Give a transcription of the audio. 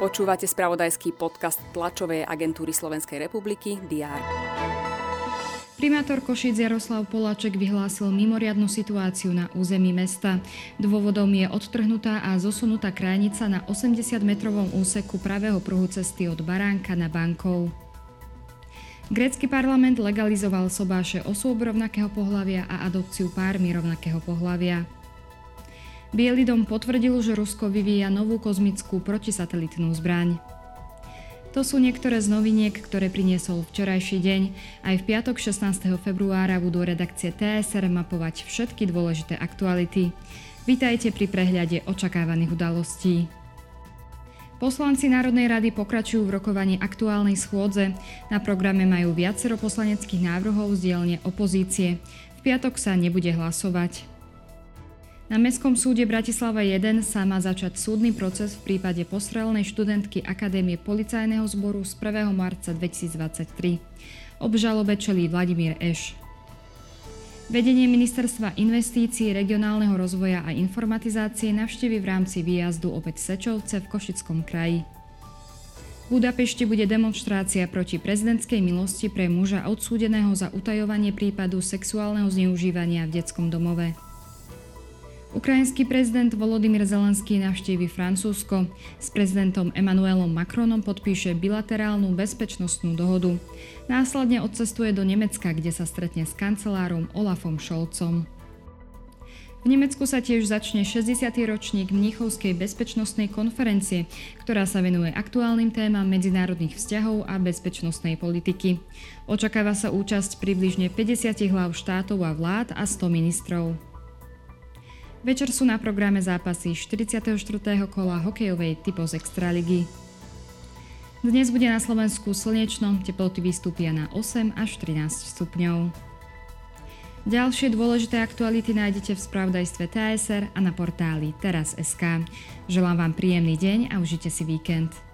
Počúvate spravodajský podcast tlačovej agentúry Slovenskej republiky DR. Primátor Košic Jaroslav Poláček vyhlásil mimoriadnu situáciu na území mesta. Dôvodom je odtrhnutá a zosunutá krajnica na 80-metrovom úseku pravého pruhu cesty od Baránka na Bankov. Grécky parlament legalizoval sobáše osôb rovnakého pohľavia a adopciu pármi rovnakého pohľavia. Bielý dom potvrdil, že Rusko vyvíja novú kozmickú protisatelitnú zbraň. To sú niektoré z noviniek, ktoré priniesol včerajší deň. Aj v piatok 16. februára budú redakcie TSR mapovať všetky dôležité aktuality. Vítajte pri prehľade očakávaných udalostí. Poslanci Národnej rady pokračujú v rokovaní aktuálnej schôdze. Na programe majú viacero poslaneckých návrhov z dielne opozície. V piatok sa nebude hlasovať. Na Mestskom súde Bratislava 1 sa má začať súdny proces v prípade postrelenej študentky Akadémie policajného zboru z 1. marca 2023. Obžalobe čelí Vladimír Eš. Vedenie Ministerstva investícií, regionálneho rozvoja a informatizácie navštívi v rámci výjazdu opäť Sečovce v Košickom kraji. V Budapešti bude demonstrácia proti prezidentskej milosti pre muža odsúdeného za utajovanie prípadu sexuálneho zneužívania v detskom domove. Ukrajinský prezident Volodymyr Zelenský navštívi Francúzsko. S prezidentom Emmanuelom Macronom podpíše bilaterálnu bezpečnostnú dohodu. Následne odcestuje do Nemecka, kde sa stretne s kancelárom Olafom Scholzom. V Nemecku sa tiež začne 60. ročník Mníchovskej bezpečnostnej konferencie, ktorá sa venuje aktuálnym témam medzinárodných vzťahov a bezpečnostnej politiky. Očakáva sa účasť približne 50 hlav štátov a vlád a 100 ministrov. Večer sú na programe zápasy 44. kola hokejovej typos Extraligy. Dnes bude na Slovensku slnečno, teploty vystúpia na 8 až 13 stupňov. Ďalšie dôležité aktuality nájdete v spravodajstve TSR a na portáli teraz.sk. Želám vám príjemný deň a užite si víkend.